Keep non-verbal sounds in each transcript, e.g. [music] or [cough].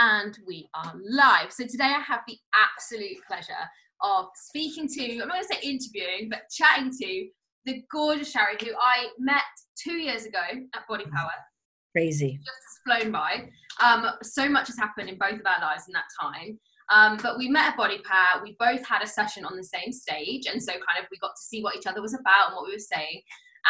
and we are live. So today I have the absolute pleasure of speaking to, I'm not going to say interviewing, but chatting to the gorgeous Shari, who I met two years ago at Body mm. Power. Crazy. Just has flown by. Um, so much has happened in both of our lives in that time. Um, but we met at Body Power. We both had a session on the same stage, and so kind of we got to see what each other was about and what we were saying.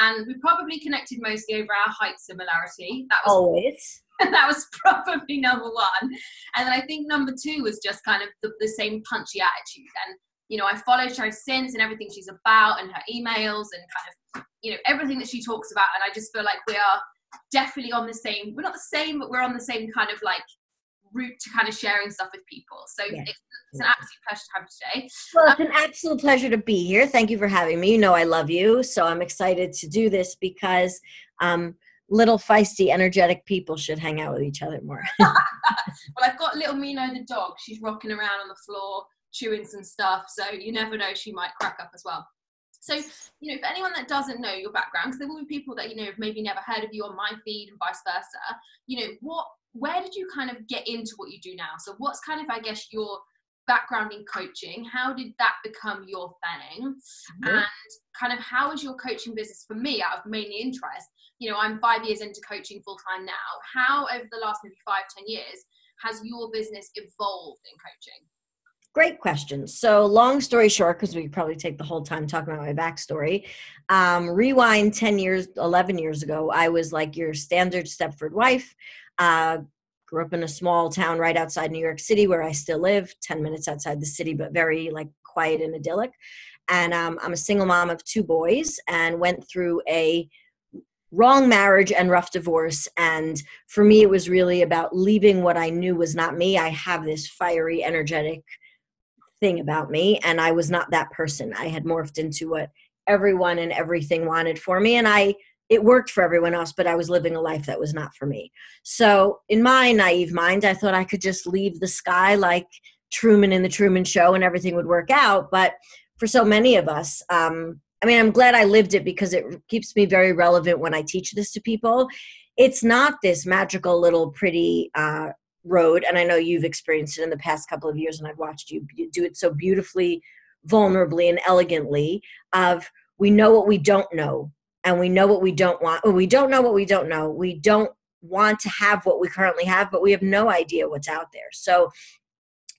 And we probably connected mostly over our height similarity. That was always. [laughs] that was probably number one. And then I think number two was just kind of the, the same punchy attitude. And you know, I followed her since and everything she's about and her emails and kind of, you know, everything that she talks about. And I just feel like we are definitely on the same, we're not the same, but we're on the same kind of like route to kind of sharing stuff with people. So yeah. it's, it's, an absolute pleasure to have you today. Well, it's um, an absolute pleasure to be here. Thank you for having me. You know, I love you. So I'm excited to do this because, um, little feisty, energetic people should hang out with each other more. [laughs] well, I've got little Mino the dog. She's rocking around on the floor chewing some stuff. So you never know, she might crack up as well. So, you know, for anyone that doesn't know your background, because there will be people that, you know, have maybe never heard of you on my feed and vice versa, you know, what, where did you kind of get into what you do now? So what's kind of, I guess, your background in coaching? How did that become your thing? Mm-hmm. And kind of how is your coaching business for me out of mainly interest? You know, I'm five years into coaching full time now. How over the last maybe five, ten years has your business evolved in coaching? Great question. So, long story short, because we probably take the whole time talking about my backstory. Um, rewind 10 years, 11 years ago, I was like your standard Stepford wife. Uh, grew up in a small town right outside New York City where I still live, 10 minutes outside the city, but very like quiet and idyllic. And um, I'm a single mom of two boys and went through a wrong marriage and rough divorce. And for me it was really about leaving what i knew was not me. I have this fiery energetic thing about me and i was not that person. I had morphed into what everyone and everything wanted for me and i it worked for everyone else but i was living a life that was not for me. So in my naive mind i thought i could just leave the sky like truman in the truman show and everything would work out. But for so many of us um, i mean i'm glad i lived it because it keeps me very relevant when i teach this to people. It's not this magical little pretty uh, road and i know you've experienced it in the past couple of years and i've watched you do it so beautifully vulnerably and elegantly of we know what we don't know and we know what we don't want or we don't know what we don't know. We don't want to have what we currently have but we have no idea what's out there. So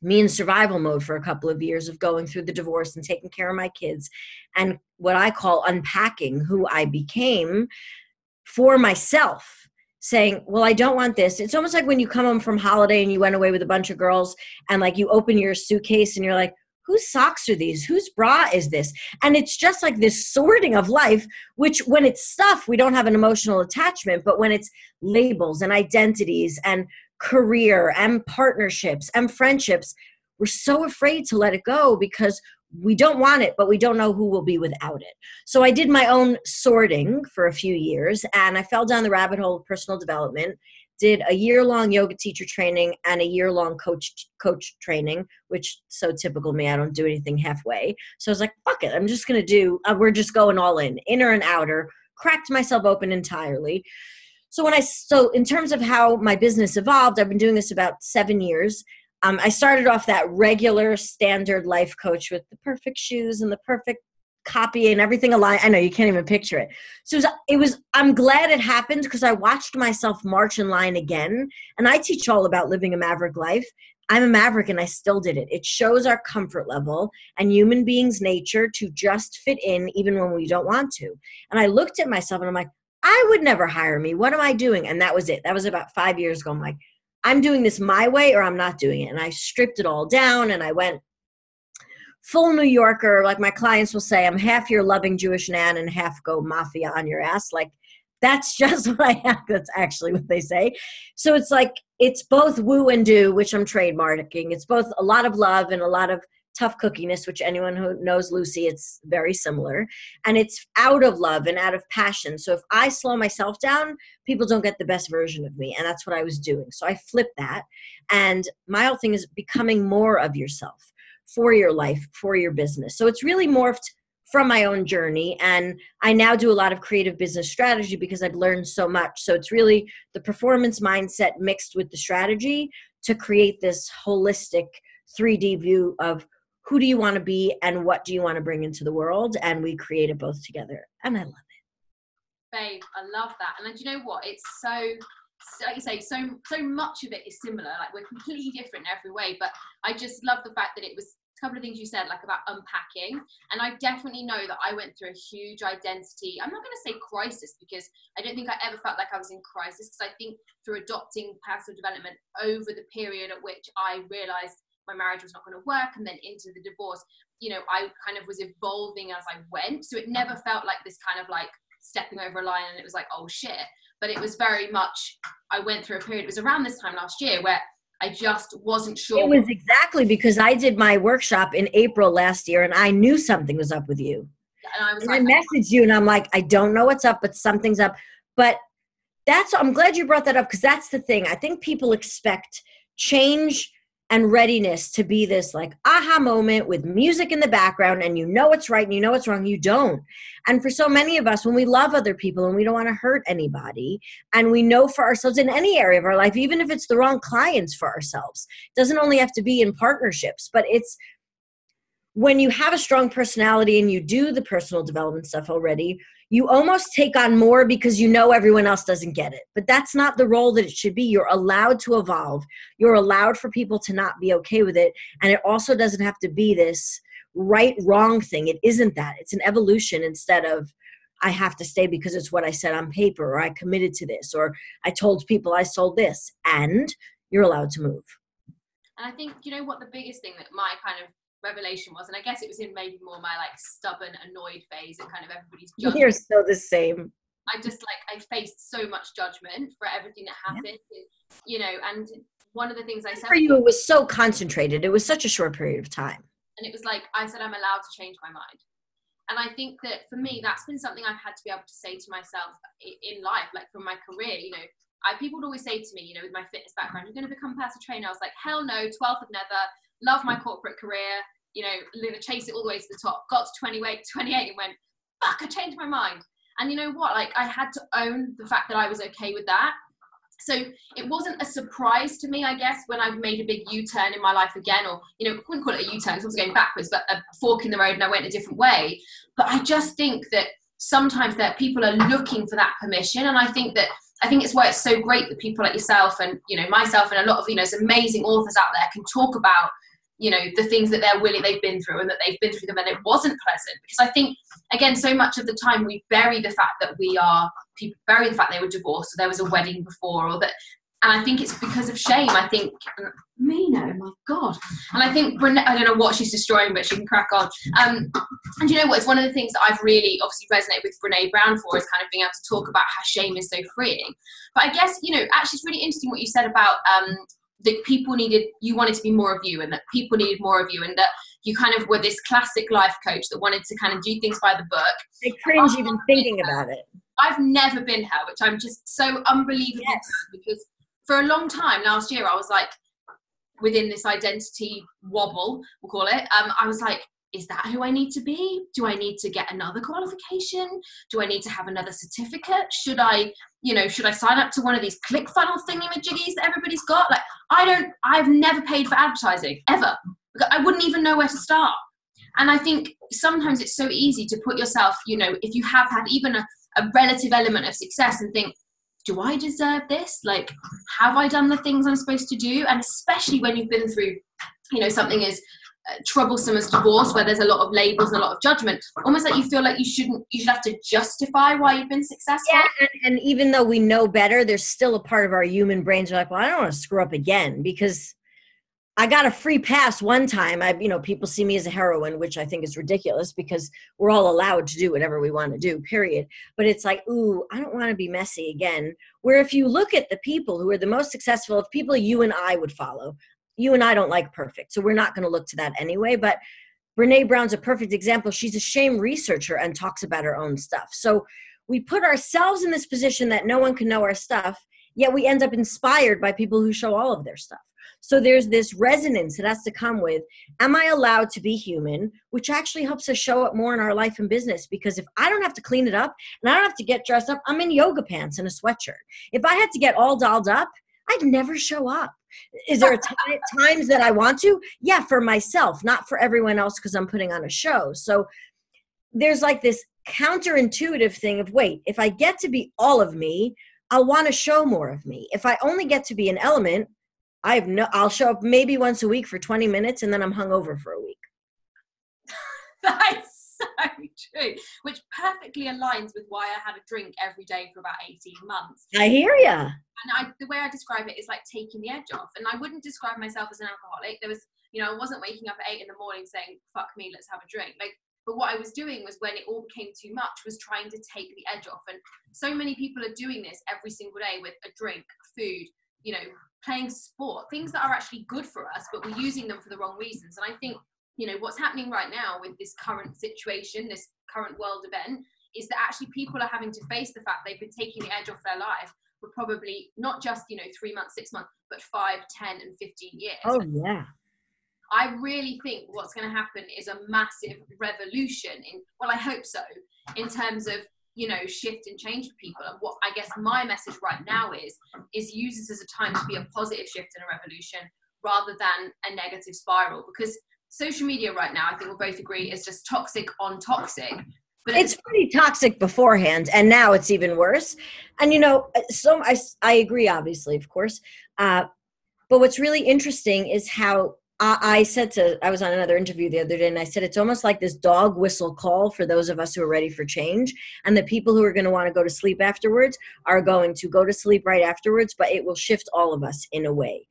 me in survival mode for a couple of years of going through the divorce and taking care of my kids and what i call unpacking who i became for myself saying, Well, I don't want this. It's almost like when you come home from holiday and you went away with a bunch of girls and like you open your suitcase and you're like, Whose socks are these? Whose bra is this? And it's just like this sorting of life, which when it's stuff, we don't have an emotional attachment, but when it's labels and identities and career and partnerships and friendships, we're so afraid to let it go because we don't want it, but we don't know who will be without it. So I did my own sorting for a few years and I fell down the rabbit hole of personal development. Did a year long yoga teacher training and a year long coach coach training, which so typical me. I don't do anything halfway. So I was like, fuck it. I'm just gonna do. Uh, we're just going all in, inner and outer. Cracked myself open entirely. So when I so in terms of how my business evolved, I've been doing this about seven years um, I started off that regular standard life coach with the perfect shoes and the perfect copy and everything aligned. I know you can't even picture it. So it was, it was I'm glad it happened because I watched myself march in line again. And I teach all about living a maverick life. I'm a maverick and I still did it. It shows our comfort level and human beings' nature to just fit in even when we don't want to. And I looked at myself and I'm like, I would never hire me. What am I doing? And that was it. That was about five years ago. I'm like, I'm doing this my way or I'm not doing it. And I stripped it all down and I went full New Yorker. Like my clients will say, I'm half your loving Jewish nan and half go mafia on your ass. Like that's [laughs] just what I have. That's actually what they say. So it's like, it's both woo and do, which I'm trademarking. It's both a lot of love and a lot of tough cookiness, which anyone who knows Lucy, it's very similar. And it's out of love and out of passion. So if I slow myself down, people don't get the best version of me. And that's what I was doing. So I flipped that. And my whole thing is becoming more of yourself for your life, for your business. So it's really morphed from my own journey and i now do a lot of creative business strategy because i've learned so much so it's really the performance mindset mixed with the strategy to create this holistic 3D view of who do you want to be and what do you want to bring into the world? And we create it both together. And i love it. Babe i love that. And you know what? It's so so like you say so so much of it is similar. Like we're completely different in every way. But i just love the fact that it was a couple of things you said like about unpacking. And i definitely know that i went through a huge identity i'm not going to say crisis because i don't think i ever felt like i was in crisis because i think through adopting personal development over the period at which i realized my marriage was not going to work and then into the divorce you know i kind of was evolving as i went. So it never felt like this kind of like stepping over a line and it was like oh shit. But it was very much i went through a period it was around this time last year where i just wasn't sure it was exactly because i did my workshop in april last year and i knew something was up with you. And i was and like, i messaged you and i'm like i don't know what's up but something's up. But that's i'm glad you brought that up because that's the thing. I think people expect change and readiness to be this like aha moment with music in the background and you know what's right and you know what's wrong you don't. And for so many of us when we love other people and we don't want to hurt anybody and we know for ourselves in any area of our life even if it's the wrong clients for ourselves doesn't only have to be in partnerships but it's when you have a strong personality and you do the personal development stuff already you almost take on more because you know everyone else doesn't get it. But that's not the role that it should be. You're allowed to evolve. You're allowed for people to not be okay with it. And it also doesn't have to be this right wrong thing. It isn't that. It's an evolution instead of I have to stay because it's what I said on paper or I committed to this or I told people I sold this and you're allowed to move. And I think you know what the biggest thing that my kind of revelation was and i guess it was in maybe more my like stubborn annoyed phase and kind of everybody's judgment. you're still the same i just like i faced so much judgment for everything that happened yeah. you know and one of the things i said for you it was so concentrated it was such a short period of time and it was like i said i'm allowed to change my mind and i think that for me that's been something i've had to be able to say to myself in life like from my career you know I, people would always say to me, you know, with my fitness background, you're going to become a personal trainer. I was like, hell no, 12th of never love my corporate career, you know, live a chase it all the way to the top. Got to 28, 28 and went, fuck, I changed my mind. And you know what? Like I had to own the fact that I was okay with that. So it wasn't a surprise to me, I guess, when I made a big U-turn in my life again, or you know, I wouldn't call it a U-turn because I was going backwards, but a fork in the road and I went a different way. But I just think that sometimes that people are looking for that permission, and I think that I think it's why it's so great that people like yourself and you know myself and a lot of you know amazing authors out there can talk about you know the things that they're willing they've been through and that they've been through them and it wasn't pleasant because i think again so much of the time we bury the fact that we are people bury the fact they were divorced or there was a wedding before or that and I think it's because of shame. I think Mina, my God. And I think Brene, I don't know what she's destroying, but she can crack on. Um, and you know what? It's one of the things that I've really obviously resonated with Brene Brown for is kind of being able to talk about how shame is so freeing. But I guess you know, actually, it's really interesting what you said about um, that people needed you wanted to be more of you and that people needed more of you and that you kind of were this classic life coach that wanted to kind of do things by the book. I cringe even thinking about it. I've never been her, which I'm just so unbelievable yes. because for a long time last year I was like within this identity wobble, we'll call it. Um, I was like, is that who I need to be? Do I need to get another qualification? Do I need to have another certificate? Should I, you know, should I sign up to one of these click ClickFunnels thingamajiggies that everybody's got? Like, I don't, I've never paid for advertising ever. I wouldn't even know where to start. And I think sometimes it's so easy to put yourself, you know, if you have had even a, a relative element of success and think, do I deserve this? Like, have I done the things I'm supposed to do? And especially when you've been through, you know, something as Uh, troublesome as divorce where there's a lot of labels and a lot of judgment almost like you feel like you shouldn't you should have to justify why you've been successful yeah and, and even though we know better there's still a part of our human brains are like well i don't want to screw up again because I got a free pass one time. I, you know, people see me as a heroine, which I think is ridiculous because we're all allowed to do whatever we want to do, period. But it's like, ooh, I don't want to be messy again. Where if you look at the people who are the most successful, of people you and I would follow, you and I don't like perfect. So we're not going to look to that anyway. But Brene Brown's a perfect example. She's a shame researcher and talks about her own stuff. So we put ourselves in this position that no one can know our stuff, yet we end up inspired by people who show all of their stuff. So there's this resonance that has to come with Am I allowed to be human? Which actually helps us show up more in our life and business because if I don't have to clean it up and I don't have to get dressed up, I'm in yoga pants and a sweatshirt. If I had to get all dolled up, I'd never show up. Is there times that I want to? Yeah, for myself, not for everyone else because I'm putting on a show. So there's like this counterintuitive thing of wait, if I get to be all of me, I'll want to show more of me. If I only get to be an element, I have no I'll show up maybe once a week for 20 minutes and then I'm hungover for a week. [laughs] That's [laughs] so true. Which perfectly aligns with why I had a drink every day for about 18 months. I hear ya. And I, the way I describe it is like taking the edge off. And I wouldn't describe myself as an alcoholic. There was, you know, I wasn't waking up at eight in the morning saying, fuck me, let's have a drink. Like but what I was doing was when it all became too much, was trying to take the edge off. And so many people are doing this every single day with a drink, food, you know, playing sport, things that are actually good for us, but we're using them for the wrong reasons. And I think, you know, what's happening right now with this current situation, this current world event, is that actually people are having to face the fact they've been taking the edge off their life for probably not just, you know, three months, six months, but five, ten, and 15 years. Oh, yeah. I really think what's going to happen is a massive revolution in well I hope so in terms of you know shift and change for people and what I guess my message right now is is use this as a time to be a positive shift and a revolution rather than a negative spiral because social media right now I think we'll both agree is just toxic on toxic but it's pretty toxic beforehand and now it's even worse and you know so I, I agree obviously of course uh, but what's really interesting is how I, said to, I was on another interview the other day, and I said it's almost like this dog whistle call for those of us who are ready for change. And the people who are going to want to go to sleep afterwards are going to go to sleep right afterwards, but it will shift all of us in a way.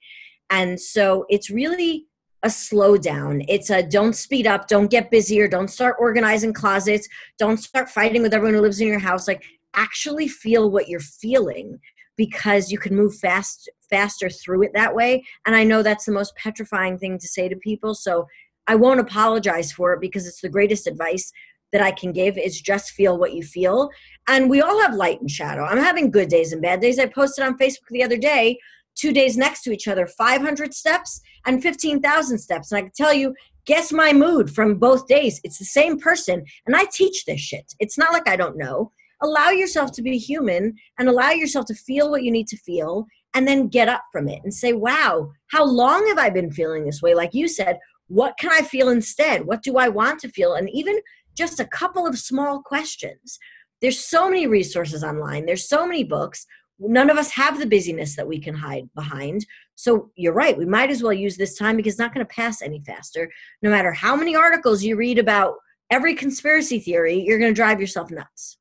And so it's really a slowdown. It's a don't speed up, don't get busier, don't start organizing closets, don't start fighting with everyone who lives in your house. Like, actually feel what you're feeling because you can move fast faster through it that way and i know that's the most petrifying thing to say to people so i won't apologize for it because it's the greatest advice that i can give is just feel what you feel and we all have light and shadow i'm having good days and bad days i posted on facebook the other day two days next to each other 500 steps and 15000 steps and i can tell you guess my mood from both days it's the same person and i teach this shit it's not like i don't know allow yourself to be human and allow yourself to feel what you need to feel and then get up from it and say, wow, how long have I been feeling this way? Like you said, what can I feel instead? What do I want to feel? And even just a couple of small questions. There's so many resources online, there's so many books. None of us have the busyness that we can hide behind. So you're right, we might as well use this time because it's not going to pass any faster. No matter how many articles you read about every conspiracy theory, you're going to drive yourself nuts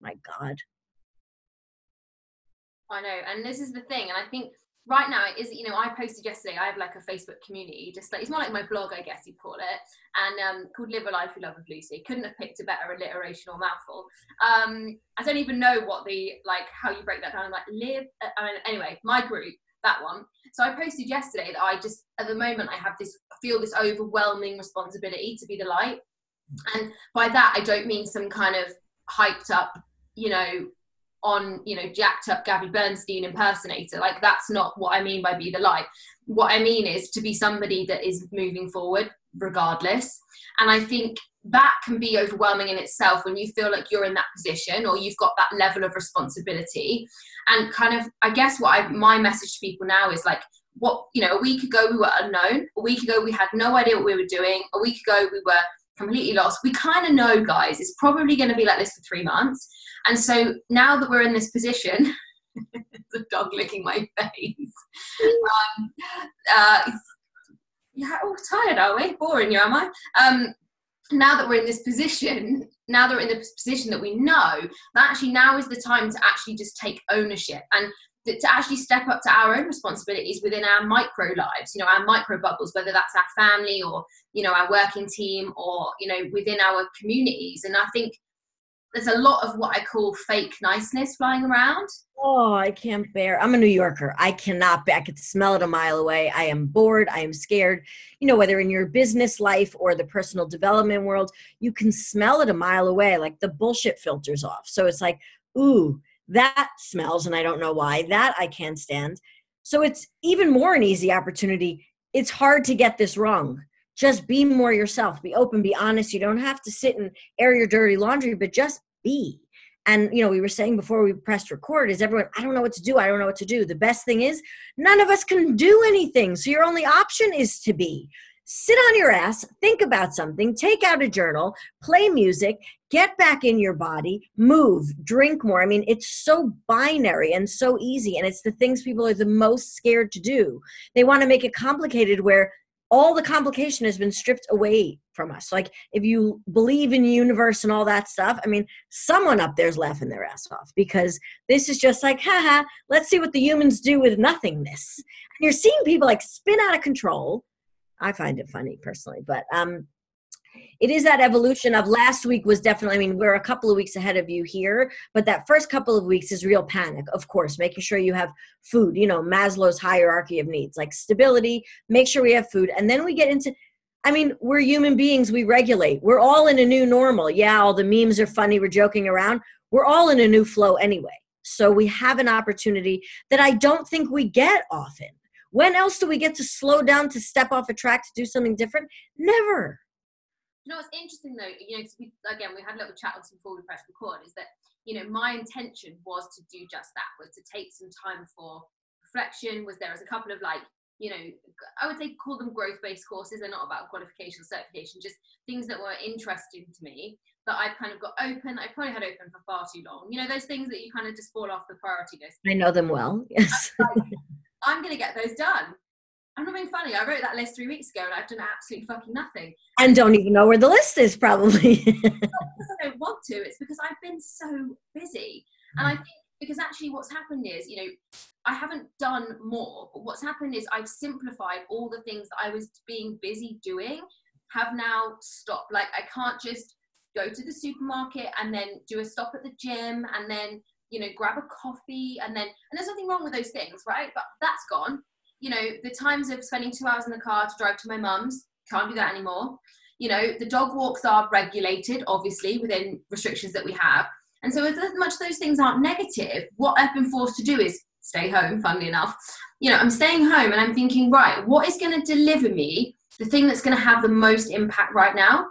my god i know and this is the thing and i think right now it is you know i posted yesterday i have like a facebook community just like it's more like my blog i guess you call it and um called live a life you love with lucy. Couldn't have picked a better alliteration or mouthful. Um i don't even know what the like how you break that down like live uh, I mean, anyway my group that one. So i posted yesterday that i just at the moment i have this feel this overwhelming responsibility to be the light. And by that i don't mean some kind of hyped up you know, on, you know, jacked up Gabby Bernstein impersonator. Like that's not what I mean by be the light. What I mean is to be somebody that is moving forward regardless. And I think that can be overwhelming in itself when you feel like you're in that position or you've got that level of responsibility. And kind of, I guess what I, my message to people now is like, what, you know, a week ago we were unknown. A week ago we had no idea what we were doing. A week ago we were completely lost. We kind of know, guys, it's probably going to be like this for three months. And so now that we're in this position, [laughs] the dog licking my face. Um, uh, yeah, oh, tired are we? Boring you, am I? Um, now that we're in this position, now that we're in the position that we know, that actually now is the time to actually just take ownership. And to actually step up to our own responsibilities within our micro lives you know our micro bubbles whether that's our family or you know our working team or you know within our communities and i think there's a lot of what i call fake niceness flying around oh i can't bear i'm a new yorker i cannot bear i could smell it a mile away i am bored i am scared you know whether in your business life or the personal development world you can smell it a mile away like the bullshit filters off so it's like ooh that smells and I don't know why. That I can't stand. So it's even more an easy opportunity. It's hard to get this wrong. Just be more yourself, be open, be honest. You don't have to sit and air your dirty laundry, but just be. And you know, we were saying before we pressed record is everyone, I don't know what to do. I don't know what to do. The best thing is none of us can do anything. So your only option is to be sit on your ass, think about something, take out a journal, play music, get back in your body, move, drink more. I mean, it's so binary and so easy. And it's the things people are the most scared to do. They want to make it complicated where all the complication has been stripped away from us. Like if you believe in universe and all that stuff, I mean, someone up there's laughing their ass off because this is just like, haha, let's see what the humans do with nothingness. And you're seeing people like spin out of control I find it funny personally, but um, it is that evolution of last week was definitely i mean we're a couple of weeks ahead of you here but that first couple of weeks is real panic of course making sure you have food you know maslow's hierarchy of needs like stability make sure we have food and then we get into i mean we're human beings we regulate we're all in a new normal yeah all the memes are funny we're joking around we're all in a new flow anyway so we have an opportunity that i don't think we get often when else do we get to slow down to step off a track to do something different? Never. You know what's interesting though, you know, we, again we had a little chat on before we press record, is that you know my intention was to do just that, was to take some time for reflection. Was there was a couple of like you know, I would say call them growth based courses. They're not about qualification, or certification, just things that were interesting to me that I've kind of got open. I probably had open for far too long. You know, those things that you kind of just fall off the priority list. I know them well. [laughs] Yes. I'm going to get those done. I'm not being funny. I wrote that list three weeks ago and I've done absolutely fucking nothing. And don't even know where the list is, probably. because [laughs] I don't want to. It's because I've been so busy. And I mm. think because actually what's happened is, you know, I haven't done more, but what's happened is I've simplified all the things that I was being busy doing have now stopped. Like I can't just go to the supermarket and then do a stop at the gym and then you know, grab a coffee and then, and there's nothing wrong with those things, right? But that's gone. You know, the times of spending two hours in the car to drive to my mum's, can't do that anymore. You know, the dog walks are regulated, obviously, within restrictions that we have. And so, as much as those things aren't negative, what I've been forced to do is stay home, funnily enough. You know, I'm staying home and I'm thinking, right, what is going to deliver me the thing that's going to have the most impact right now?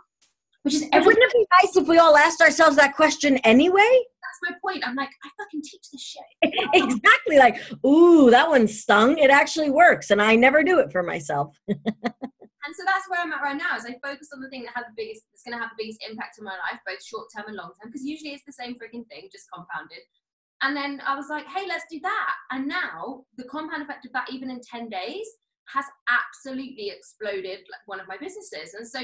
Which is every- Wouldn't it be nice if we all asked ourselves that question anyway? That's my point. I'm like, I fucking teach this shit. [laughs] exactly. Like, ooh, that one stung. It actually works, and I never do it for myself. [laughs] and so that's where I'm at right now. Is I focus on the thing that has the biggest, that's going to have the biggest impact in my life, both short term and long term, because usually it's the same freaking thing, just compounded. And then I was like, hey, let's do that. And now the compound effect of that, even in 10 days, has absolutely exploded like one of my businesses. And so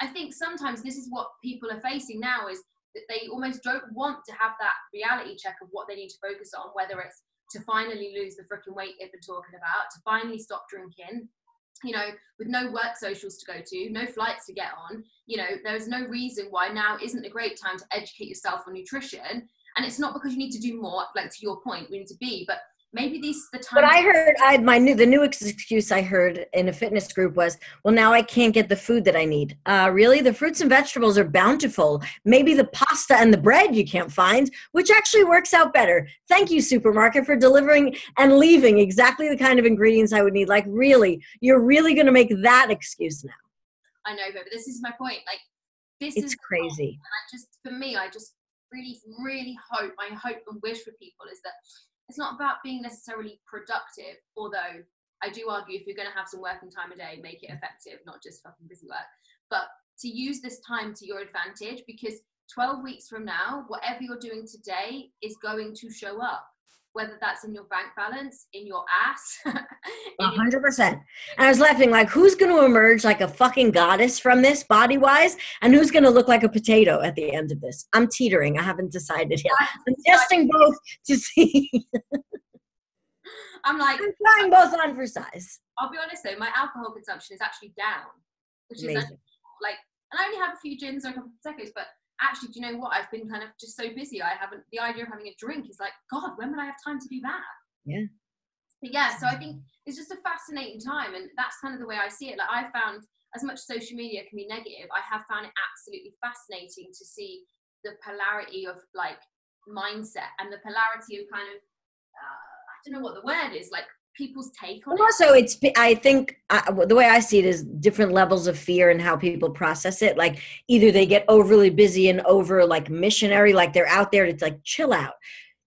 I think sometimes this is what people are facing now is they almost don't want to have that reality check of what they need to focus on, whether it's to finally lose the freaking weight they've been talking about, to finally stop drinking, you know, with no work socials to go to, no flights to get on, you know, there's no reason why now isn't a great time to educate yourself on nutrition. And it's not because you need to do more, like to your point, we need to be, but maybe these the time but i heard i my new the new excuse i heard in a fitness group was well now i can't get the food that i need. Uh really? The fruits and vegetables are bountiful. Maybe the pasta and the bread you can't find which actually works out better. Thank you supermarket for delivering and leaving exactly the kind of ingredients i would need. Like really you're really going to make that excuse now. I know but this is my point. Like this it's is crazy. and i just for me i just really really hope i hope and wish for people is that it's not about being necessarily productive, although I do argue if you're going to have some working time a day, make it effective, not just fucking busy work. But to use this time to your advantage because 12 weeks from now, whatever you're doing today is going to show up whether that's in your bank balance, in your ass. [laughs] Hundred percent. And I was laughing like, who's going to emerge like a fucking goddess from this body wise, and who's going to look like a potato at the end of this? I'm teetering. I haven't decided yet. I'm testing both to see. [laughs] I'm like, I'm trying both on for size. I'll be honest though, my alcohol consumption is actually down, which Amazing. is like, and I only have a few gins or a couple of seconds, but actually, do you know what? I've been kind of just so busy. I haven't, the idea of having a drink is like, God, when will I have time to do that? Yeah. But yeah, so I think it's just a fascinating time. And that's kind of the way I see it. Like, I found as much social media can be negative, I have found it absolutely fascinating to see the polarity of like mindset and the polarity of kind of, uh, I don't know what the word is, like people's take on And it. also, it's I think uh, the way I see it is different levels of fear and how people process it. Like either they get overly busy and over like missionary, like they're out there to it's like chill out.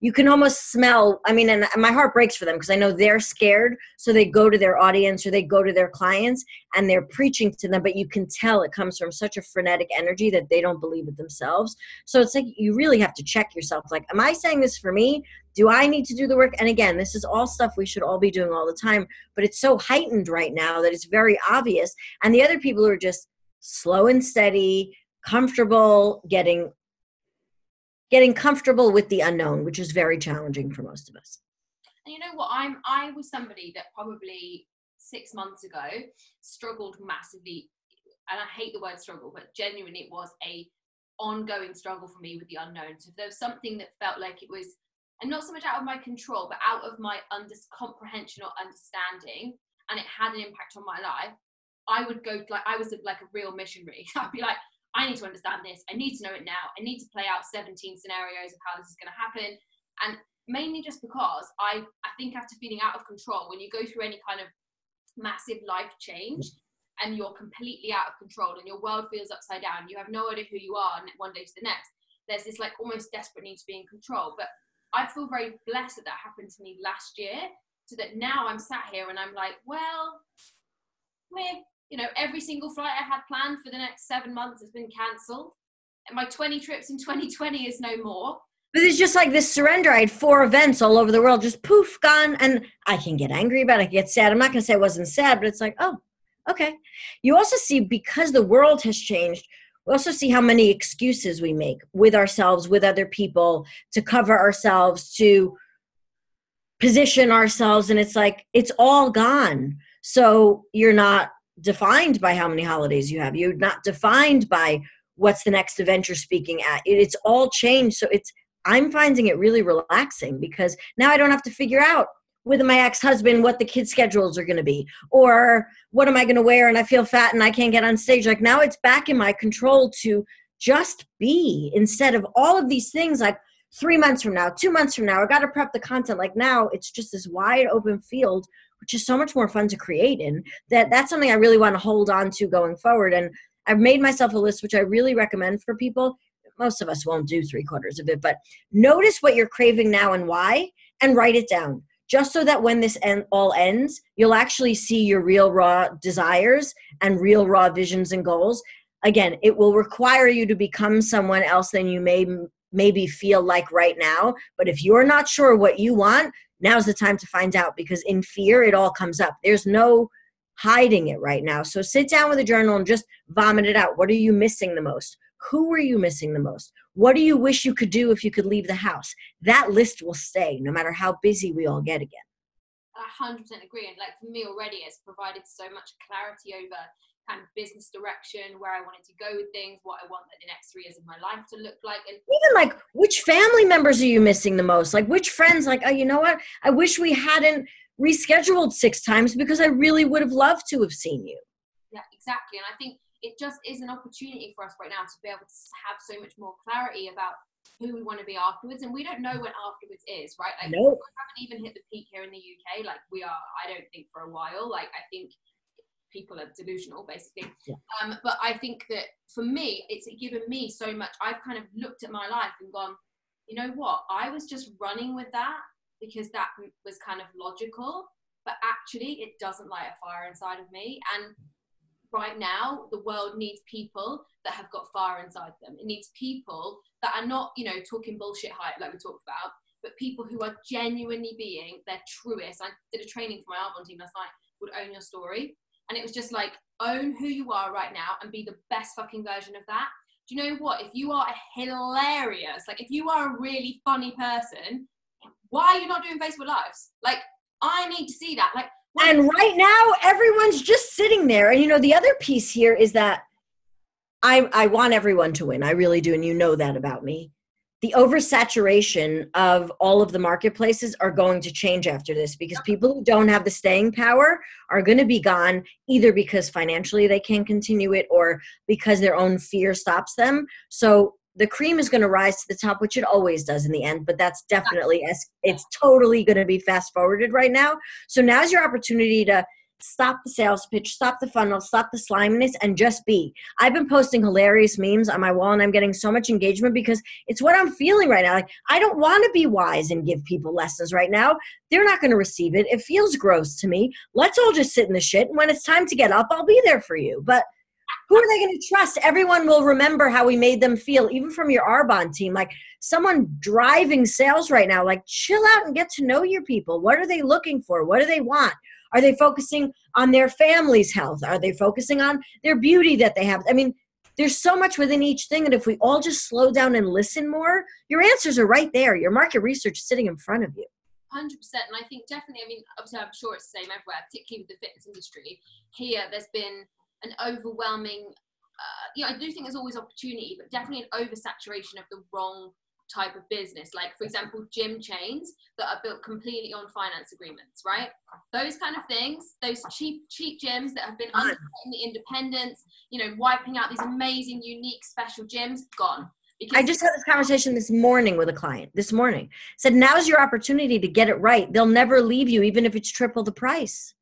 You can almost smell. I mean, and my heart breaks for them because I know they're scared, so they go to their audience or they go to their clients and they're preaching to them. But you can tell it comes from such a frenetic energy that they don't believe it themselves. So it's like you really have to check yourself. Like, am I saying this for me? do i need to do the work and again this is all stuff we should all be doing all the time but it's so heightened right now that it's very obvious and the other people are just slow and steady comfortable getting getting comfortable with the unknown which is very challenging for most of us And you know what? I'm I was somebody that probably six months ago struggled massively, and I hate the word struggle, but genuinely it was a ongoing struggle for me with the unknown. So if there was something that felt like it was, and not so much out of my control, but out of my under- comprehension or understanding, and it had an impact on my life, I would go like I was like a real missionary. [laughs] I'd be like, I need to understand this. I need to know it now. I need to play out 17 scenarios of how this is going to happen. And mainly just because I, I think after feeling out of control, when you go through any kind of massive life change and you're completely out of control and your world feels upside down, you have no idea who you are one day to the next. There's this like almost desperate need to be in control. But I feel very blessed that that happened to me last year, so that now I'm sat here and I'm like, well, meh, you know, every single flight I had planned for the next seven months has been cancelled. My 20 trips in [laughs] 2020 is no more. but it's just like this surrender. I had four events all over the world just poof gone. And i can get angry about it. I can get sad. I'm not going to say i wasn't sad but it's like oh okay. You also see because the world has changed we also see how many excuses we make with ourselves with other people to cover ourselves to position ourselves. And it's like it's all gone. So you're not defined by how many holidays you have. You're not defined by what's the next event you're speaking at. It, it's all changed. So it's i'm finding it really relaxing because now i don't have to figure out with my ex-husband what the kids schedules are going to be or what am i going to wear and i feel fat and i can't get on stage. Like now it's back in my control to just be instead of all of these things like three months from now two months from now i got to prep the content. Like now it's just this wide open field which is so much more fun to create in that that's something i really want to hold on to going forward. And i've made myself a list which i really recommend for people. Most of us won't do three quarters of it but notice what you're craving now and why and write it down just so that when this end, all ends you'll actually see your real raw desires and real raw visions and goals. Again it will require you to become someone else than you may maybe feel like right now but if you're not sure what you want now's the time to find out because in fear it all comes up. There's no hiding it right now. So sit down with a journal and just vomit it out. What are you missing the most? Who are you missing the most? What do you wish you could do if you could leave the house? That list will stay no matter how busy we all get again. I 100% agree. And like for me already, it's provided so much clarity over kind of business direction, where I wanted to go with things, what I want the next three years of my life to look like. And even like which family members are you missing the most like which friends like oh you know what i wish we hadn't rescheduled six times because i really would have loved to have seen you yeah, exactly. And I think it just is an opportunity for us right now to be able to have so much more clarity about who we want to be afterwards. And we don't know when afterwards is, right? Like, Nope. we haven't even hit the peak here in the UK. Like, we are, I don't think, for a while. Like, I think people are delusional, basically. Yeah. Um, but I think that for me, it's given me so much. I've kind of looked at my life and gone, you know what? I was just running with that because that was kind of logical. But actually, it doesn't light a fire inside of me. And right now the world needs people that have got fire inside them it needs people that are not you know talking bullshit hype like we talked about but people who are genuinely being their truest i did a training for my Arbonne team last night called own your story and it was just like own who you are right now and be the best fucking version of that. Do you know what? If you are a hilarious like if you are a really funny person why are you not doing facebook lives? Like i need to see that. Like and right now everyone's just sitting there. And you know the other piece here is that i i want everyone to win. I really do. And you know that about me the oversaturation of all of the marketplaces are going to change after this because people who don't have the staying power are going to be gone either because financially they can't continue it or because their own fear stops them. So the cream is going to rise to the top which it always does in the end but that's definitely it's totally going to be fast forwarded right now. So now's your opportunity to stop the sales pitch, stop the funnel, stop the sliminess, and just be. I've been posting hilarious memes on my wall and I'm getting so much engagement because it's what I'm feeling right now. Like, I don't want to be wise and give people lessons right now. They're not going to receive it. It feels gross to me. Let's all just sit in the shit. And when it's time to get up, I'll be there for you. But who are they going to trust? Everyone will remember how we made them feel, even from your Arbonne team. Like someone driving sales right now, like chill out and get to know your people. What are they looking for? What do they want? Are they focusing on their family's health? Are they focusing on their beauty that they have? I mean, there's so much within each thing. And if we all just slow down and listen more, your answers are right there. Your market research is sitting in front of you. 100% and i think definitely i mean obviously i'm sure it's the same everywhere particularly with the fitness industry here there's been an overwhelming uh, you know i do think there's always opportunity but definitely an oversaturation of the wrong type of business like for example gym chains that are built completely on finance agreements right those kind of things those cheap cheap gyms that have been undercutting the independence you know wiping out these amazing unique special gyms gone because I just had this conversation this morning with a client. This morning said, "Now's your opportunity to get it right. They'll never leave you, even if it's triple the price."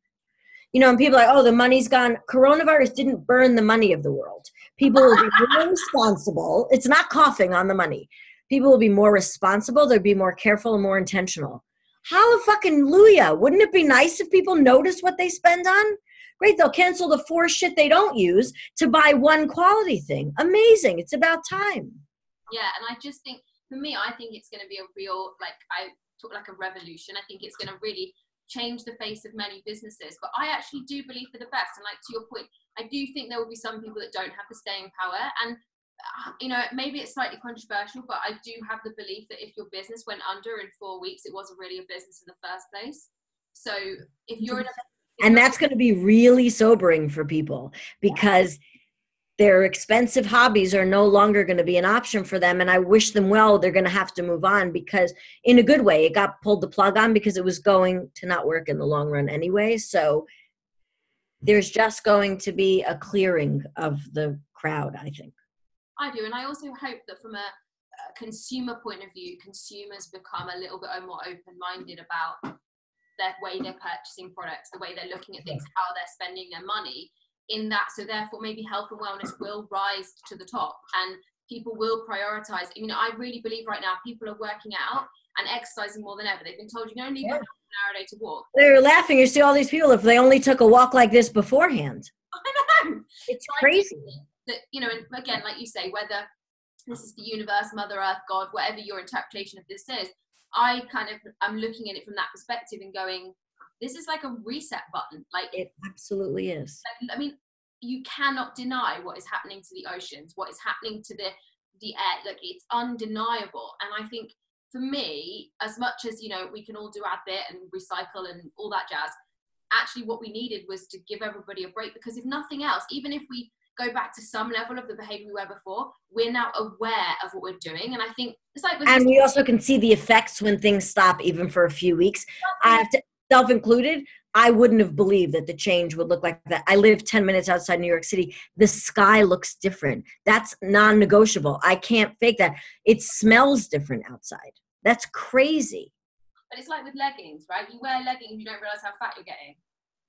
You know, and people are like, "Oh, the money's gone." Coronavirus didn't burn the money of the world. People will be [laughs] responsible. It's not coughing on the money people will be more responsible they'll be more careful and more intentional Hallelujah! Wouldn't it be nice if people notice what they spend on? Great, they'll cancel the four shit they don't use to buy one quality thing. Amazing. It's about time. Yeah, and I just think for me, I think it's gonna be a real like I talk like a revolution. I think it's gonna really change the face of many businesses. But I actually do believe for the best. And like to your point, I do think there will be some people that don't have the staying power. And Uh, you know, maybe it's slightly controversial, but I do have the belief that if your business went under in four weeks, it wasn't really a business in the first place. So if you're in a [laughs] and that's going to be really sobering for people because their expensive hobbies are no longer going to be an option for them and i wish them well they're going to have to move on because in a good way it got pulled the plug on because it was going to not work in the long run anyway so there's just going to be a clearing of the crowd i think I do, and I also hope that from a, a consumer point of view, consumers become a little bit more open-minded about their way they're purchasing products, the way they're looking at things, how they're spending their money. In that, so therefore, maybe health and wellness will rise to the top, and people will prioritize. I mean, I really believe right now people are working out and exercising more than ever. They've been told you can only yeah. go an hour a day to walk. They're laughing. You see all these people if they only took a walk like this beforehand. [laughs] I know. It's crazy that you know and again like you say whether this is the universe mother earth god whatever your interpretation of this is i kind of i'm looking at it from that perspective and going this is like a reset button. Like it absolutely is. i mean you cannot deny what is happening to the oceans what is happening to the the air. Like it's undeniable. And i think for me as much as you know we can all do our bit and recycle and all that jazz actually what we needed was to give everybody a break because if nothing else even if we go back to some level of the behavior we were before, we're now aware of what we're doing. And I think it's like, and we also can see the effects when things stop, even for a few weeks. I have to, self included, I wouldn't have believed that the change would look like that. I live 10 minutes outside New York City. The sky looks different. That's non negotiable. I can't fake that. It smells different outside. That's crazy. But it's like with leggings, right? You wear leggings, you don't realize how fat you're getting.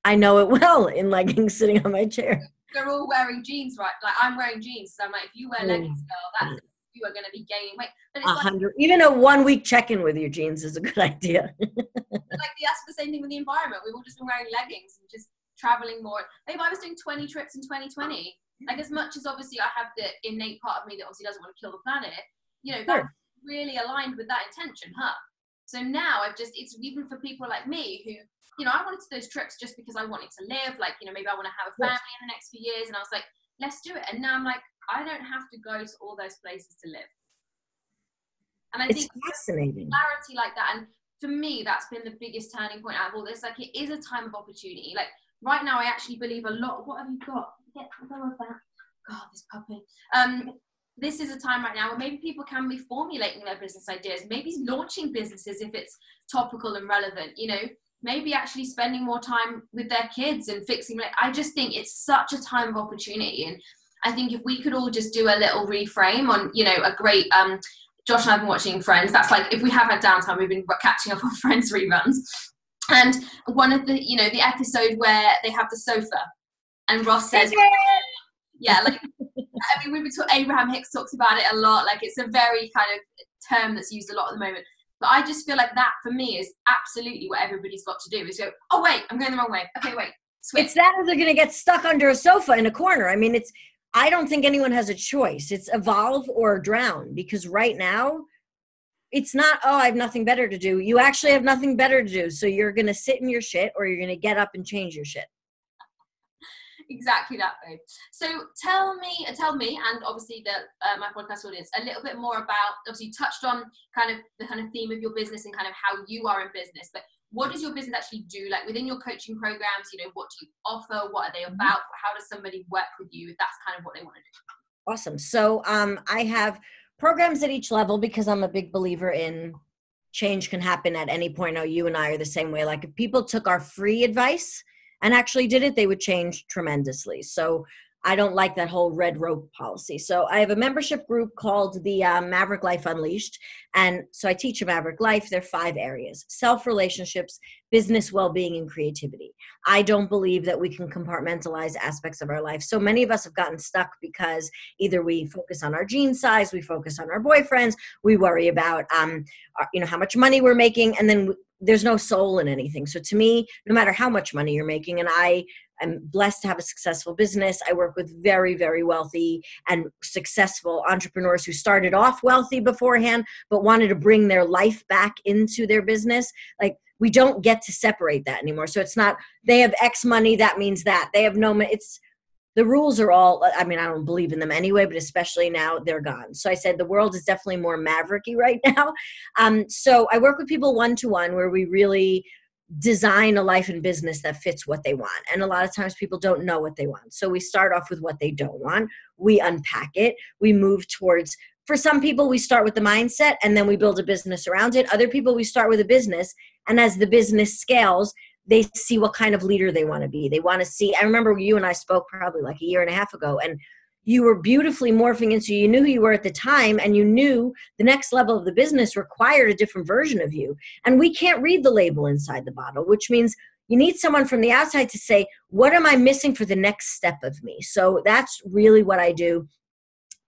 I know it [laughs] well in leggings sitting on my chair they're all wearing jeans, right? Like I'm wearing jeans, so I'm like, if you wear leggings, mm. girl, that's you are going to be gaining weight. But it's hundred, like, even a one week check in with your jeans is a good [laughs] idea. like that's the same thing with the environment. We've all just been wearing leggings and just traveling more. Maybe I was doing 20 trips in 2020. Like as much as obviously I have the innate part of me that obviously doesn't want to kill the planet, you know, that's really aligned with that intention, huh? So now I've just, it's even for people like me who you know, I wanted to those trips just because I wanted to live. Like, you know, maybe I want to have a family in the next few years. And I was like, let's do it. And now I'm like, I don't have to go to all those places to live. And I it's think fascinating clarity like that. And for me, that's been the biggest turning point out of all this. Like, it is a time of opportunity. Like, right now, I actually believe a lot. What have you got? Get go that. God, this puppy. Um, this is a time right now where maybe people can be formulating their business ideas, maybe launching businesses if it's topical and relevant. You know, maybe actually spending more time with their kids and fixing like i just think it's such a time of opportunity and I think if we could all just do a little reframe on, you know, a great um, Josh and I've been watching Friends. That's like if we have had downtime, we've been catching up on [laughs] Friends reruns. And one of the, you know, the episode where they have the sofa, and Ross says, "Yeah, like I mean, been talking. Abraham Hicks talks about it a lot. Like it's a very kind of term that's used a lot at the moment. But I just feel like that for me is absolutely what everybody's got to do is go, oh wait, I'm going the wrong way. Okay, wait. Switch. It's that or they're going to get stuck under a sofa in a corner. I mean, it's I don't think anyone has a choice. It's evolve or drown because right now it's not, oh, I have nothing better to do. You actually have nothing better to do. So you're going to sit in your shit or you're going to get up and change your shit. Exactly that, babe. So tell me, tell me, and obviously the uh, my podcast audience a little bit more about. Obviously, you touched on kind of the kind of theme of your business and kind of how you are in business, but what does your business actually do? Like within your coaching programs you know what do you offer? What are they mm-hmm. about? How does somebody work with you? If that's kind of what they want to do. Awesome. So um, i have programs at each level because i'm a big believer in change can happen at any point. Now you and i are the same way. Like if people took our free advice and actually did it they would change tremendously so I don't like that whole red rope policy. So I have a membership group called the uh, Maverick Life Unleashed. And so I teach a Maverick Life. There are five areas self relationships, business, well being, and creativity. I don't believe that we can compartmentalize aspects of our life. So many of us have gotten stuck because either we focus on our jean size, we focus on our boyfriends, we worry about, um, our, you know, how much money we're making, and then there's no soul in anything. So to me, no matter how much money you're making, and I I'm blessed to have a successful business. I work with very, very wealthy and successful entrepreneurs who started off wealthy beforehand, but wanted to bring their life back into their business. Like, we don't get to separate that anymore. So it's not they have X money, that means that. They have no money. It's the rules are all, I mean, I don't believe in them anyway, but especially now they're gone. So I said the world is definitely more mavericky [laughs] right now. Um, so I work with people one to one where we really design a life and business that fits what they want. And a lot of times people don't know what they want. So we start off with what they don't want, we unpack it, we move towards for some people we start with the mindset and then we build a business around it. Other people we start with a business and as the business scales, they see what kind of leader they want to be. They want to see I remember you and I spoke probably like a year and a half ago and you were beautifully morphing into you knew who you were at the time and you knew the next level of the business required a different version of you and we can't read the label inside the bottle which means you need someone from the outside to say what am i missing for the next step of me so that's really what i do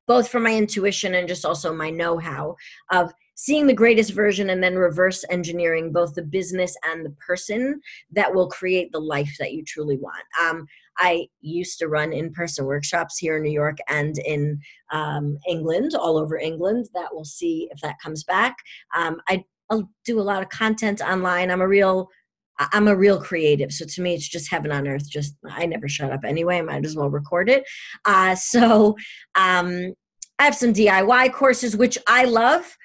both for my intuition and just also my know-how of seeing the greatest version and then reverse engineering both the business and the person that will create the life that you truly want. Um, I used to run in person workshops here in New York and in um, England, all over England. That we'll see if that comes back. Um, I, I'll do a lot of content online. I'm a real I'm a real creative. So to me, it's just heaven on earth. Just I never shut up anyway. I might as well record it. Uh, so um, I have some DIY courses, which I love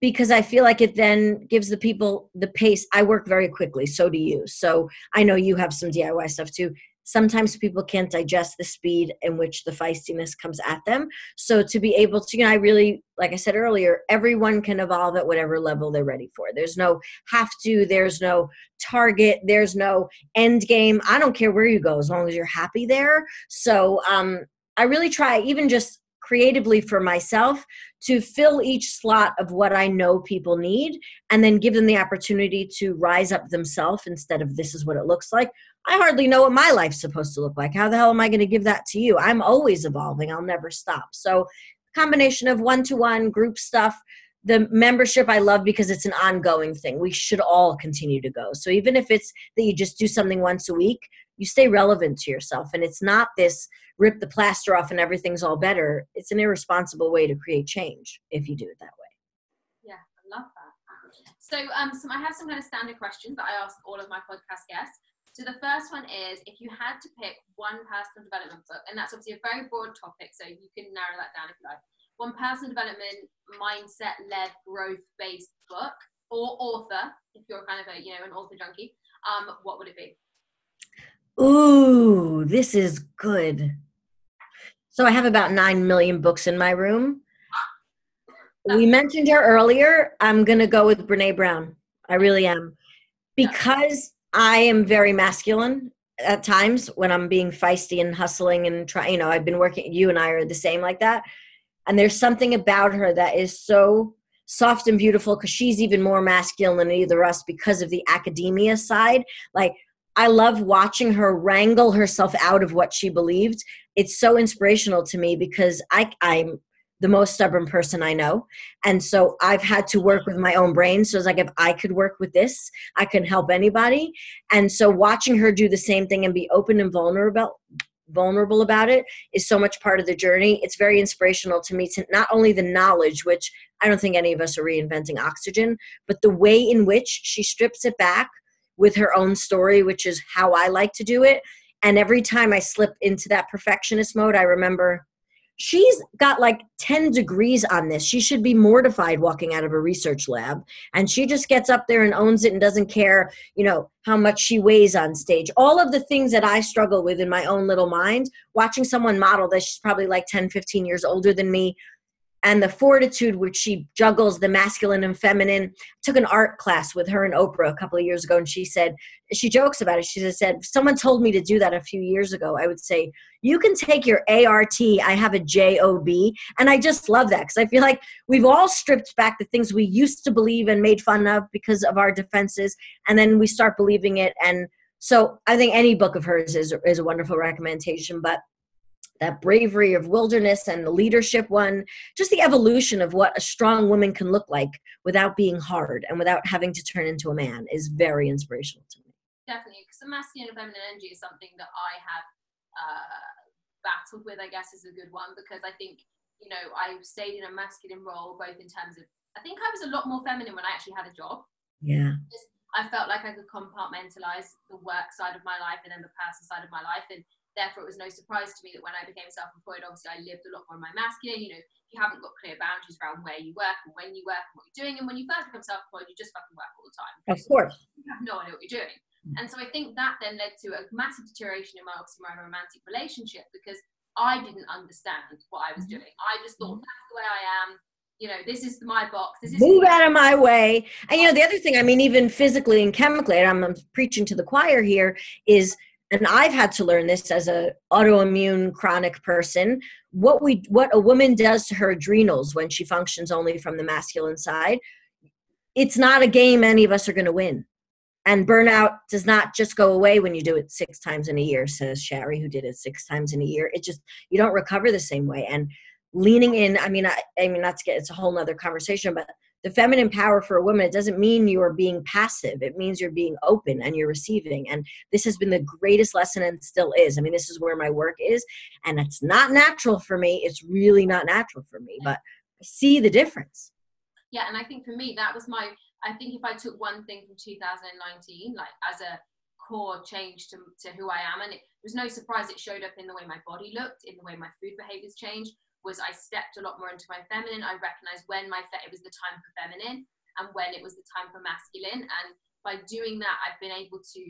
because I feel like it then gives the people the pace. I work very quickly, so do you. So I know you have some DIY stuff too. Sometimes people can't digest the speed in which the feistiness comes at them. So to be able to, you know, I really, like I said earlier, everyone can evolve at whatever level they're ready for. There's no have to, there's no target, there's no end game. I don't care where you go as long as you're happy there. So um, I really try, even just creatively for myself to fill each slot of what I know people need and then give them the opportunity to rise up themselves instead of this is what it looks like. I hardly know what my life's supposed to look like. How the hell am I going to give that to you? I'm always evolving. I'll never stop. So, combination of one-to-one group stuff, the membership I love because it's an ongoing thing. We should all continue to go. So even if it's that you just do something once a week, you stay relevant to yourself and it's not this rip the plaster off and everything's all better. It's an irresponsible way to create change if you do it that way. Yeah, I love that. So, um, so I have some kind of standard questions that I ask all of my podcast guests. So the first one is if you had to pick one personal development book, and that's obviously a very broad topic, so you can narrow that down if you like. One personal development, mindset-led, growth-based book or author, if you're kind of a you know an author junkie, um, what would it be? Ooh, this is good. So I have about 9 million books in my room. We mentioned her earlier. I'm going to go with Brene Brown. I really am. Because I am very masculine at times when I'm being feisty and hustling and trying, you know, I've been working, you and I are the same like that. And there's something about her that is so soft and beautiful because she's even more masculine than either us because of the academia side. Like, I love watching her wrangle herself out of what she believed. It's so inspirational to me because I, I'm the most stubborn person I know. And so I've had to work with my own brain. So it's like, if I could work with this, I can help anybody. And so watching her do the same thing and be open and vulnerable vulnerable about it is so much part of the journey. It's very inspirational to me to not only the knowledge, which I don't think any of us are reinventing oxygen, but the way in which she strips it back with her own story, which is how I like to do it. And every time I slip into that perfectionist mode, I remember she's got like 10 degrees on this. She should be mortified walking out of a research lab. And she just gets up there and owns it and doesn't care, you know, how much she weighs on stage. All of the things that I struggle with in my own little mind, watching someone model that she's probably like 10, 15 years older than me, and the fortitude which she juggles the masculine and feminine. I took an art class with her and Oprah a couple of years ago, and she said, she jokes about it. She said, if someone told me to do that a few years ago, I would say, you can take your ART, I have a JOB. And I just love that because I feel like we've all stripped back the things we used to believe and made fun of because of our defenses, and then we start believing it. And so I think any book of hers is, is a wonderful recommendation, but that Braving the Wilderness and the leadership one, just the evolution of what a strong woman can look like without being hard and without having to turn into a man is very inspirational to me. Definitely, because the masculine and feminine energy is something that I have uh, battled with, I guess, is a good one because I think, you know, I stayed in a masculine role both in terms of, I think I was a lot more feminine when I actually had a job. Yeah. I felt like I could compartmentalize the work side of my life and then the personal side of my life. And therefore it was no surprise to me that when I became self-employed, obviously I lived a lot more in my masculine. You know, you haven't got clear boundaries around where you work and when you work and what you're doing. And when you first become self-employed, you just fucking work all the time. Of course. You have no idea what you're doing. And so I think that then led to a massive deterioration in my obviously my romantic relationship because I didn't understand what I was mm-hmm. doing. I just thought that's the way I am. You know, this is my box. This is move out of my way. And you know, the other thing, I mean, even physically and chemically, and I'm, I'm preaching to the choir here, is and I've had to learn this as a autoimmune chronic person. What we what a woman does to her adrenals when she functions only from the masculine side, it's not a game any of us are going to win. And burnout does not just go away when you do it six times in a year, says Shari, who did it six times in a year. It just you don't recover the same way. And leaning in, I mean, I, I mean, not to get it's a whole nother conversation, but the feminine power for a woman it doesn't mean you're being passive. It means you're being open and you're receiving. And this has been the greatest lesson and still is. I mean this is where my work is. And it's not natural for me. It's really not natural for me. But i see the difference. Yeah and i think for me that was my i think if i took one thing from 2019 like as a core change to, to who i am and it was no surprise it showed up in the way my body looked in the way my food behaviors changed was I stepped a lot more into my feminine. I recognized when my fe- it was the time for feminine and when it was the time for masculine. And by doing that, I've been able to.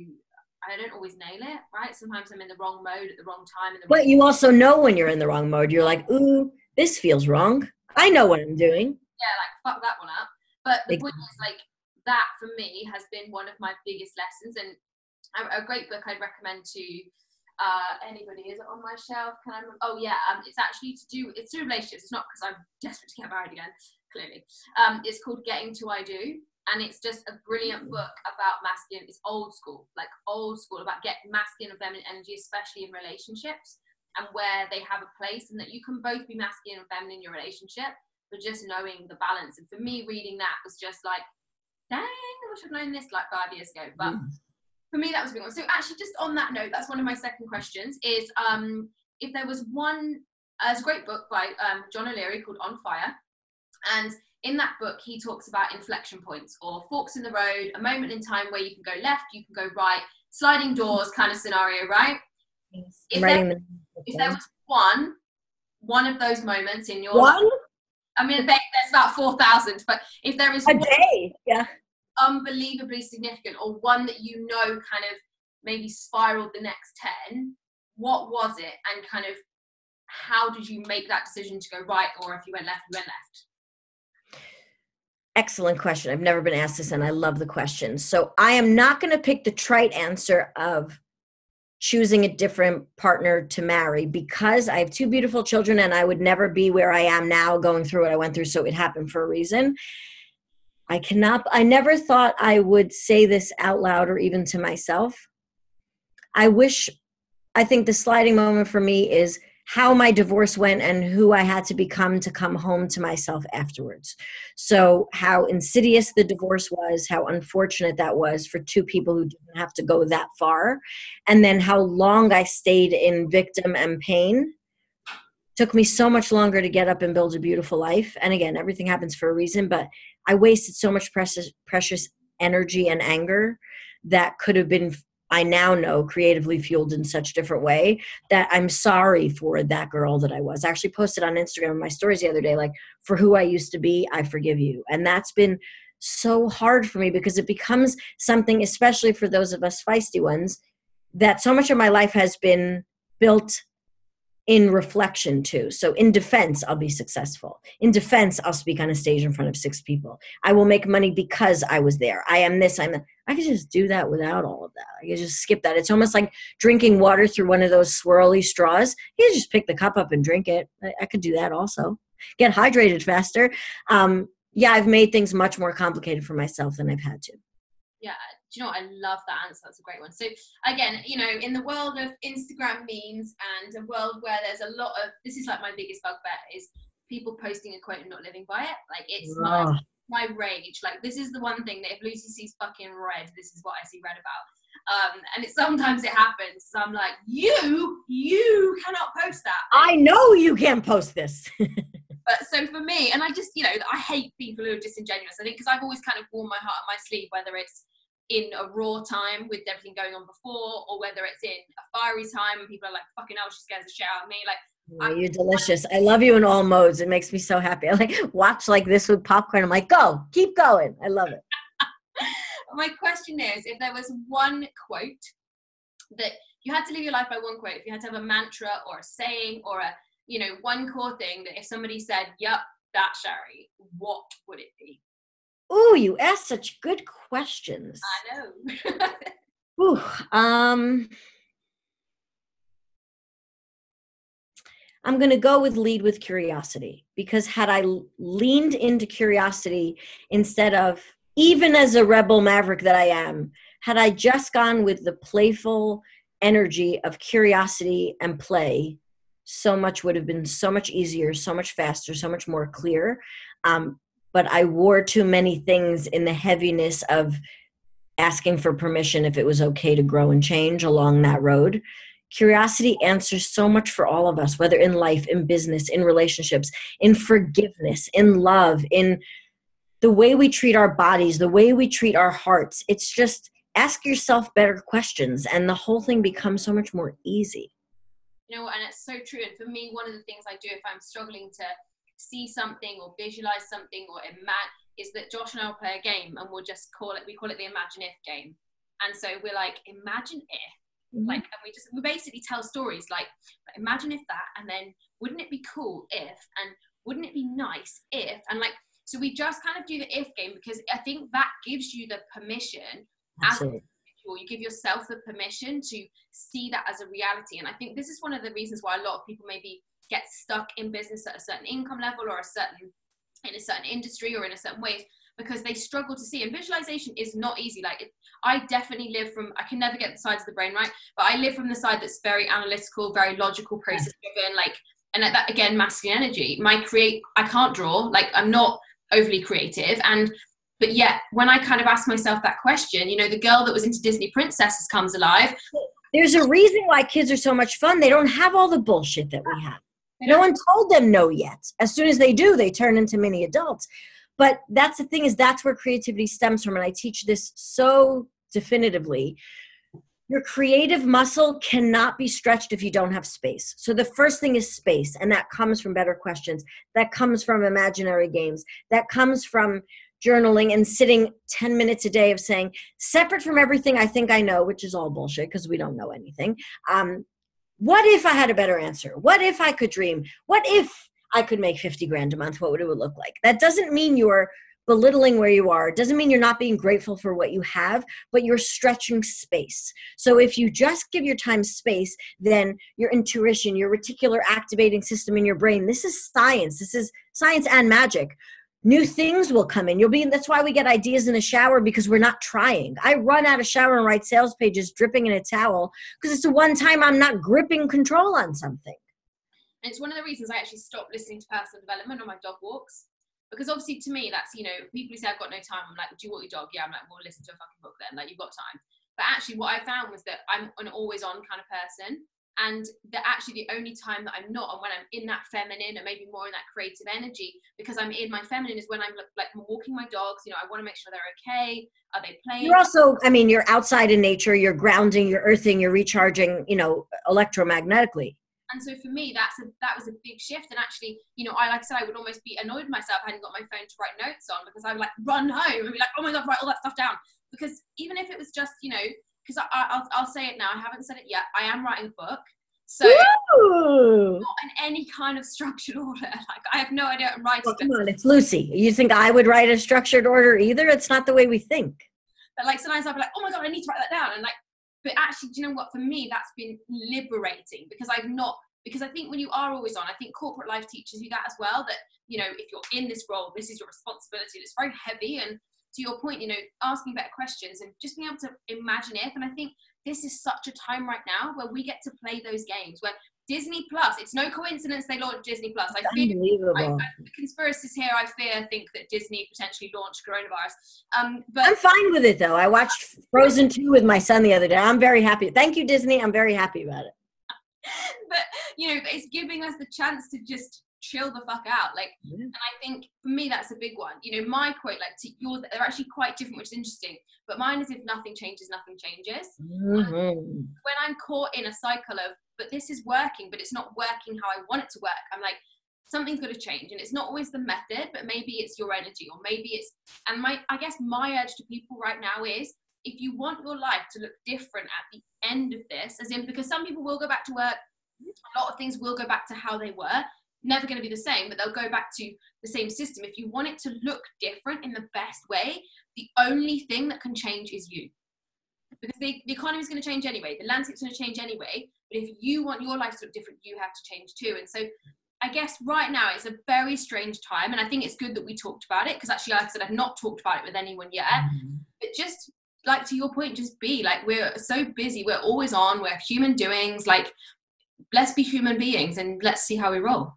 I don't always nail it, right? Sometimes I'm in the wrong mode at the wrong time. The but you also know when you're in the wrong mode. You're like, ooh, this feels wrong. I know what I'm doing. Yeah, like fuck that one up. But the point is, like, that for me has been one of my biggest lessons. And a great book I'd recommend to uh, anybody. Is it on my shelf? Can I? Oh yeah, um, it's actually to do. It's to relationships. It's not because I'm desperate to get married again. Clearly, um, it's called Getting to I Do, and it's just a brilliant mm. book about masculine. It's old school, like old school about getting masculine and feminine energy, especially in relationships, and where they have a place, and that you can both be masculine and feminine in your relationship, but just knowing the balance. And for me, reading that was just like, dang, I wish I'd known this like five years ago, but. Mm for me that was a big one. So actually just on that note that's one of my second questions is um, if there was one uh, it's a great book by um, john o'leary called on fire. And in that book he talks about inflection points or forks in the road a moment in time where you can go left you can go right sliding doors kind of scenario right? Yes. if, there, if there was one one of those moments in your one? life, I mean, there's about 4,000, but if there is a one, day, unbelievably significant or one that you know kind of maybe spiraled the next 10 what was it and kind of how did you make that decision to go right or if you went left you went left excellent question i've never been asked this and i love the question so i am not going to pick the trite answer of choosing a different partner to marry because I have two beautiful children and I would never be where I am now going through what I went through. So it happened for a reason. I cannot, I never thought I would say this out loud or even to myself. I wish, I think the sliding moment for me is how my divorce went and who I had to become to come home to myself afterwards. So, how insidious the divorce was, how unfortunate that was for two people who didn't have to go that far, and then how long I stayed in victim and pain. Took me so much longer to get up and build a beautiful life. And again, everything happens for a reason, but I wasted so much precious precious energy and anger that could have been I now know creatively fueled in such different way that I'm sorry for that girl that I was. I actually posted on Instagram my stories the other day, like for who I used to be, I forgive you. And that's been so hard for me because it becomes something, especially for those of us feisty ones, that so much of my life has been built in reflection too. So in defense, I'll be successful. In defense, I'll speak on a stage in front of six people. I will make money because I was there. I am this, I'm that. I could just do that without all of that. I could just skip that. It's almost like drinking water through one of those swirly straws. You just pick the cup up and drink it. I, I could do that also. Get hydrated faster. Um, yeah, I've made things much more complicated for myself than I've had to. Yeah, you know what? I love that answer. That's a great one. So again, you know, in the world of Instagram memes and a world where there's a lot of this is like my biggest bugbear is people posting a quote and not living by it. Like it's my my rage. Like this is the one thing that if Lucy sees fucking red, this is what I see red about. Um, and it sometimes it happens. So I'm like, you, you cannot post that. I know you can't post this. [laughs] but so for me, and I just, you know, I hate people who are disingenuous. I think because I've always kind of worn my heart on my sleeve, whether it's in a raw time with everything going on before, or whether it's in a fiery time and people are like, fucking hell, she scares the shit out of me. Like, yeah, you're delicious. I love you in all modes. It makes me so happy. [laughs] I like watch like this with popcorn. I'm like, go, keep going. I love it. [laughs] My question is, if there was one quote that you had to live your life by one quote, if you had to have a mantra or a saying or a, you know, one core thing that if somebody said, "Yep, that Shari, what would it be? Oh, you ask such good questions. I know. [laughs] Ooh, um, I'm going to go with lead with curiosity because had I leaned into curiosity instead of, even as a rebel maverick that I am, had I just gone with the playful energy of curiosity and play, so much would have been so much easier, so much faster, so much more clear. Um, but I wore too many things in the heaviness of asking for permission if it was okay to grow and change along that road Curiosity answers so much for all of us, whether in life, in business, in relationships, in forgiveness, in love, in the way we treat our bodies, the way we treat our hearts. It's just ask yourself better questions, and the whole thing becomes so much more easy. You know, and it's so true. And for me, one of the things I do if I'm struggling to see something or visualize something or imagine is that Josh and I will play a game and we'll just call it, we call it the imagine if game. And so we're like, imagine if Mm-hmm. Like, and we just we basically tell stories like, imagine if that, and then wouldn't it be cool if, and wouldn't it be nice if, and like, so we just kind of do the if game because I think that gives you the permission as you give yourself the permission to see that as a reality. And I think this is one of the reasons why a lot of people maybe get stuck in business at a certain income level or a certain in a certain industry or in a certain way because they struggle to see. And visualization is not easy. Like it, i definitely live from i can never get the sides of the brain right but i live from the side that's very analytical very logical process driven like and that again masculine energy. My create i can't draw. Like i'm not overly creative. And but yet when i kind of ask myself that question you know the girl that was into disney princesses comes alive. There's a reason why kids are so much fun. They don't have all the bullshit that we have no one told them no yet as soon as they do they turn into mini adults but that's the thing is that's where creativity stems from and i teach this so definitively your creative muscle cannot be stretched if you don't have space. So the first thing is space, and that comes from better questions. That comes from imaginary games. That comes from journaling and sitting 10 minutes a day of saying, separate from everything I think I know, which is all bullshit because we don't know anything. Um, what if I had a better answer? What if I could dream? What if I could make 50 grand a month, what would it look like? That doesn't mean you're belittling where you are. It doesn't mean you're not being grateful for what you have, but you're stretching space. So if you just give your time space, then your intuition, your reticular activating system in your brain, this is science. This is science and magic new things will come in. You'll be that's why we get ideas in the shower because we're not trying. I run out of shower and write sales pages dripping in a towel because it's the one time I'm not gripping control on something. And it's one of the reasons I actually stopped listening to personal development on my dog walks. Because obviously to me that's, you know, people who say I've got no time, I'm like, do you want your dog? Yeah, I'm like, well listen to a fucking book then, like you've got time. But actually what I found was that I'm an always on kind of person and that actually the only time that I'm not and when I'm in that feminine and maybe more in that creative energy because I'm in my feminine is when I'm like walking my dogs you know I want to make sure they're okay are they playing? You're also I mean you're outside in nature you're grounding you're earthing you're recharging you know electromagnetically. And so for me that's a that was a big shift and actually you know I like I said I would almost be annoyed myself I hadn't got my phone to write notes on because I would like run home and be like oh my god write all that stuff down. Because even if it was just you know because I'll, I'll say it now. I haven't said it yet. I am writing a book. So Ooh. not in any kind of structured [laughs] order. Like I have no idea what I'm writing. Well, come on, it's Lucy. You think I would write a structured order either? It's not the way we think. But like sometimes I'll be like, oh my god, I need to write that down. And like, but actually, do you know what? For me, that's been liberating because I've not because I think when you are always on, I think corporate life teaches you that as well. That you know, if you're in this role, this is your responsibility. It's very heavy and to your point, you know, asking better questions and just being able to imagine if. And I think this is such a time right now where we get to play those games where Disney Plus, it's no coincidence they launched Disney Plus. I fear, I, I, the conspiracies here, I fear, think that Disney potentially launched coronavirus. Um, but I'm fine with it though. I watched Frozen 2 with my son the other day. I'm very happy. Thank you, Disney. I'm very happy about it. [laughs] but, you know, it's giving us the chance to just chill the fuck out. Like, yeah. and I think for me that's a big one. You know, my quote, like, to yours, they're actually quite different, which is interesting. But mine is, if nothing changes, nothing changes. Mm-hmm. When I'm caught in a cycle of, but this is working, but it's not working how I want it to work. I'm like, something's got to change, and it's not always the method, but maybe it's your energy, or maybe it's. And my, I guess my urge to people right now is, if you want your life to look different at the end of this, as in because some people will go back to work, a lot of things will go back to how they were never going to be the same, but they'll go back to the same system. If you want it to look different in the best way, the only thing that can change is you. Because the, the economy is going to change anyway, the landscape's going to change anyway. But if you want your life to look different, you have to change too. And so I guess right now it's a very strange time. And I think it's good that we talked about it because actually, like I said, I've not talked about it with anyone yet. Mm-hmm. But just like to your point, just be like, we're so busy, we're always on, we're human doings. Like, let's be human beings and let's see how we roll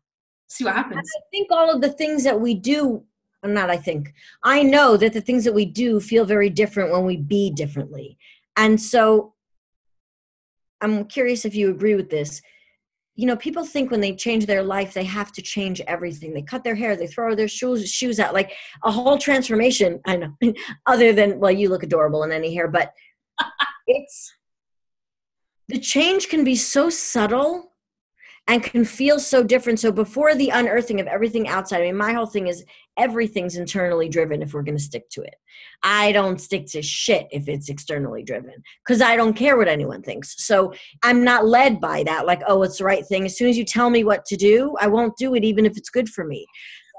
see what happens. I think all of the things that we do, not I think, I know that the things that we do feel very different when we be differently. And so I'm curious if you agree with this. You know, people think when they change their life, they have to change everything. They cut their hair, they throw their shoes shoes out, like a whole transformation. [laughs] I know, [laughs] other than well, you look adorable in any hair, but [laughs] it's the change can be so subtle and can feel so different. So before the unearthing of everything outside, I mean, my whole thing is everything's internally driven if we're going to stick to it. I don't stick to shit if it's externally driven because I don't care what anyone thinks. So I'm not led by that, like, oh, it's the right thing. As soon as you tell me what to do, I won't do it, even if it's good for me.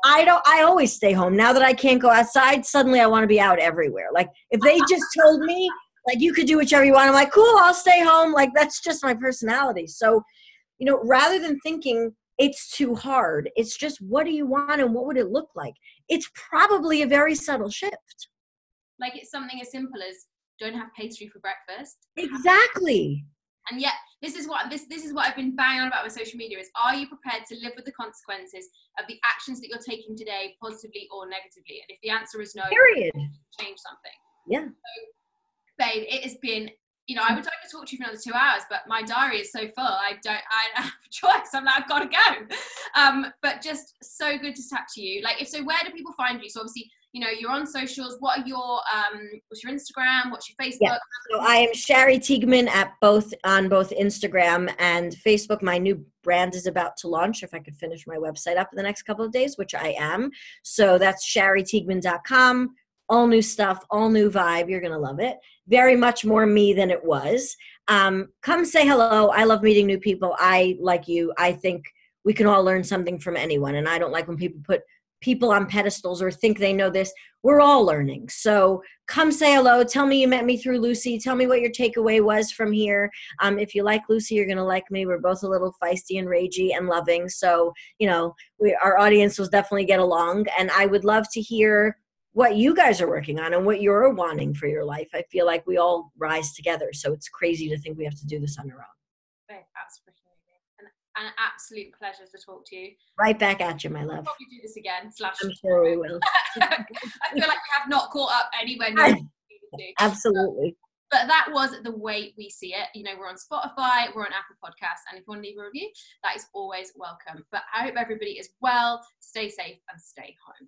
I don't I always stay home. Now that I can't go outside, suddenly I want to be out everywhere. Like if they just told me like you could do whichever you want, I'm like, cool, I'll stay home. Like that's just my personality. So you know rather than thinking it's too hard it's just what do you want and what would it look like? It's probably a very subtle shift. Like it's something as simple as don't have pastry for breakfast. Exactly. And yet this is what this this is what i've been banging on about with social media is are you prepared to live with the consequences of the actions that you're taking today positively or negatively? And if the answer is no period. change something. Yeah. So, babe it has been you know, I would like to talk to you for another two hours, but my diary is so full. I don't, I [laughs] have a choice. I'm like, I've got to go. Um, but just so good to chat to you. Like, if so, where do people find you? So obviously, you know, you're on socials. What are your, um, what's your Instagram? What's your Facebook? Yeah. So I am Shari Teigman at both on both Instagram and Facebook. My new brand is about to launch. If I could finish my website up in the next couple of days, which I am. So that's ShariTeigman.com all new stuff, all new vibe. You're going to love it. Very much more me than it was. Um, come say hello. I love meeting new people. I, like you, I think we can all learn something from anyone. And I don't like when people put people on pedestals or think they know this. We're all learning. So come say hello. Tell me you met me through Lucy. Tell me what your takeaway was from here. Um, if you like Lucy, you're going to like me. We're both a little feisty and ragey and loving. So, you know, we, our audience will definitely get along. And I would love to hear what you guys are working on and what you're wanting for your life. I feel like we all rise together. So it's crazy to think we have to do this on our own. That's an, an absolute pleasure to talk to you. Right back at you, my love. We'll probably do this again. Slash, I'm sure we [laughs] will. I feel like we have not caught up anywhere near. Absolutely. But that was the way we see it. You know, we're on Spotify, we're on Apple Podcasts, and if you want to leave a review, that is always welcome. But I hope everybody is well, stay safe, and stay home.